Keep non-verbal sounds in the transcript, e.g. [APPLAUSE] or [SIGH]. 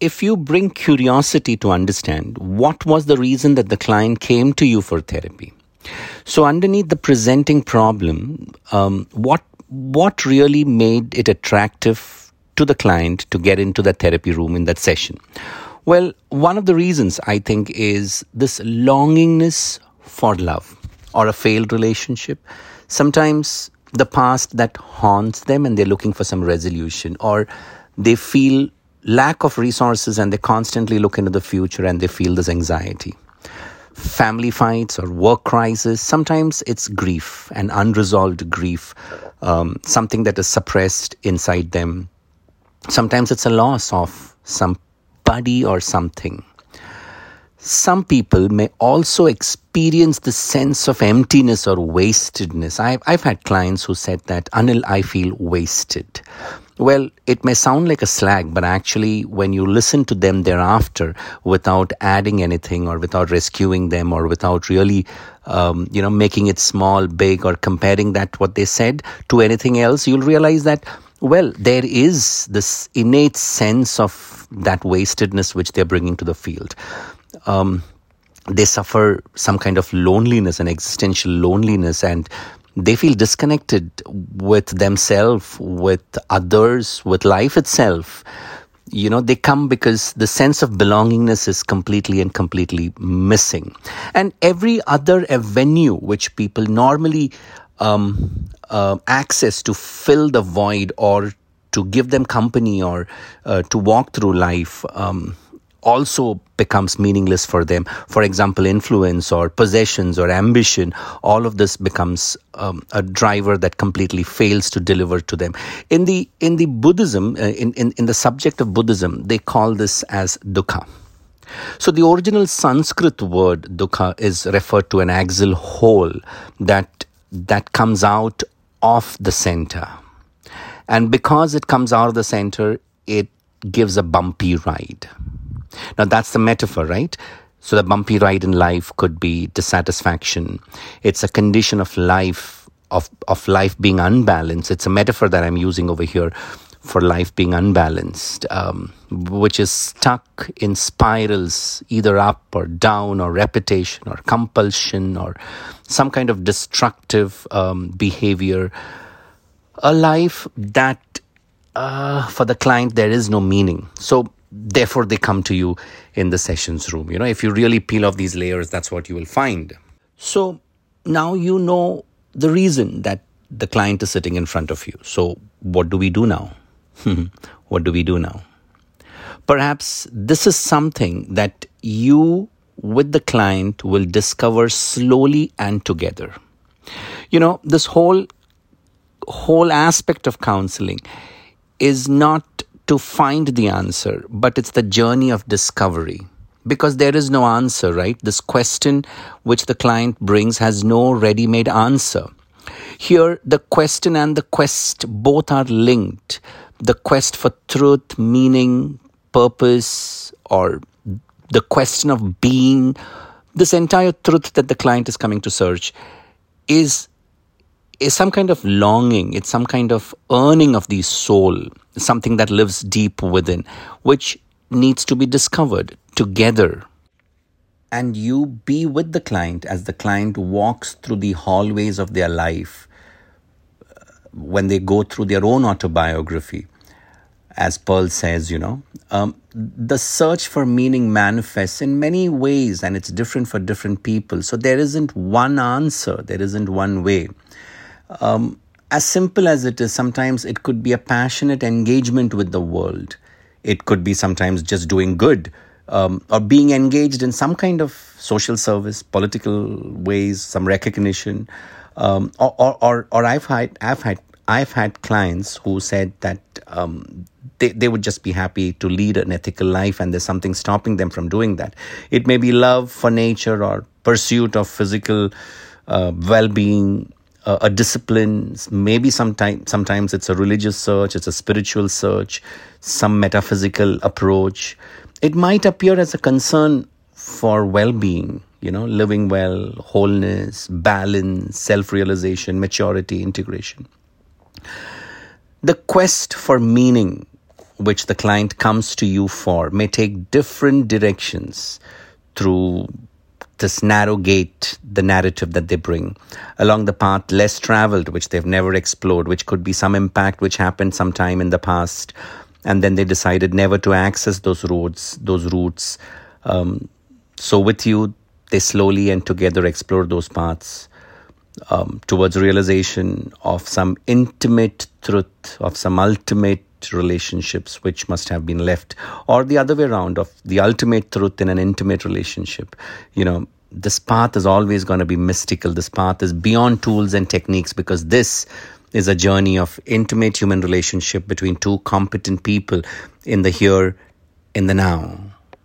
if you bring curiosity to understand what was the reason that the client came to you for therapy, so underneath the presenting problem, um, what what really made it attractive to the client to get into the therapy room in that session? Well, one of the reasons I think is this longingness for love or a failed relationship. Sometimes the past that haunts them and they're looking for some resolution, or they feel lack of resources and they constantly look into the future and they feel this anxiety. Family fights or work crisis, sometimes it's grief and unresolved grief, um, something that is suppressed inside them. Sometimes it's a loss of somebody or something. Some people may also experience the sense of emptiness or wastedness. I've, I've had clients who said that, Anil, I feel wasted. Well, it may sound like a slag, but actually, when you listen to them thereafter without adding anything or without rescuing them or without really, um, you know, making it small, big, or comparing that what they said to anything else, you'll realize that, well, there is this innate sense of that wastedness which they're bringing to the field. Um, they suffer some kind of loneliness and existential loneliness and they feel disconnected with themselves, with others, with life itself. You know, they come because the sense of belongingness is completely and completely missing. And every other avenue which people normally um, uh, access to fill the void or to give them company or uh, to walk through life. Um, also becomes meaningless for them. For example, influence or possessions or ambition, all of this becomes um, a driver that completely fails to deliver to them. In the in the Buddhism, uh, in, in in the subject of Buddhism, they call this as dukkha. So the original Sanskrit word dukkha is referred to an axial hole that that comes out of the center. And because it comes out of the center, it gives a bumpy ride. Now, that's the metaphor, right? So, the bumpy ride in life could be dissatisfaction. It's a condition of life, of, of life being unbalanced. It's a metaphor that I'm using over here for life being unbalanced, um, which is stuck in spirals, either up or down, or repetition, or compulsion, or some kind of destructive um, behavior. A life that, uh, for the client, there is no meaning. So, therefore they come to you in the sessions room. You know if you really peel off these layers that's what you will find. So now you know the reason that the client is sitting in front of you. So what do we do now? [LAUGHS] What do we do now? Perhaps this is something that you with the client will discover slowly and together. You know this whole whole aspect of counseling is not to find the answer, but it's the journey of discovery. Because there is no answer, right? This question which the client brings has no ready made answer. Here, the question and the quest both are linked. The quest for truth, meaning, purpose, or the question of being, this entire truth that the client is coming to search is is some kind of longing, it's some kind of earning of the soul, something that lives deep within, which needs to be discovered together. And you be with the client as the client walks through the hallways of their life uh, when they go through their own autobiography. As Pearl says, you know, um, the search for meaning manifests in many ways and it's different for different people. So there isn't one answer, there isn't one way. Um, as simple as it is, sometimes it could be a passionate engagement with the world. It could be sometimes just doing good um, or being engaged in some kind of social service, political ways, some recognition. Um, or, or, or, or, I've had, I've had, I've had clients who said that um, they, they would just be happy to lead an ethical life and there's something stopping them from doing that. It may be love for nature or pursuit of physical uh, well-being a discipline maybe sometimes sometimes it's a religious search it's a spiritual search some metaphysical approach. It might appear as a concern for well-being you know living well wholeness balance self-realization maturity integration. The quest for meaning which the client comes to you for may take different directions through this narrow gate, the narrative that they bring, along the path less traveled, which they've never explored, which could be some impact which happened sometime in the past, and then they decided never to access those roads, those routes. Um, so, with you, they slowly and together explore those paths um, towards realization of some intimate truth, of some ultimate relationships which must have been left, or the other way around, of the ultimate truth in an intimate relationship. You know, this path is always going to be mystical. This path is beyond tools and techniques because this is a journey of intimate human relationship between two competent people in the here, in the now.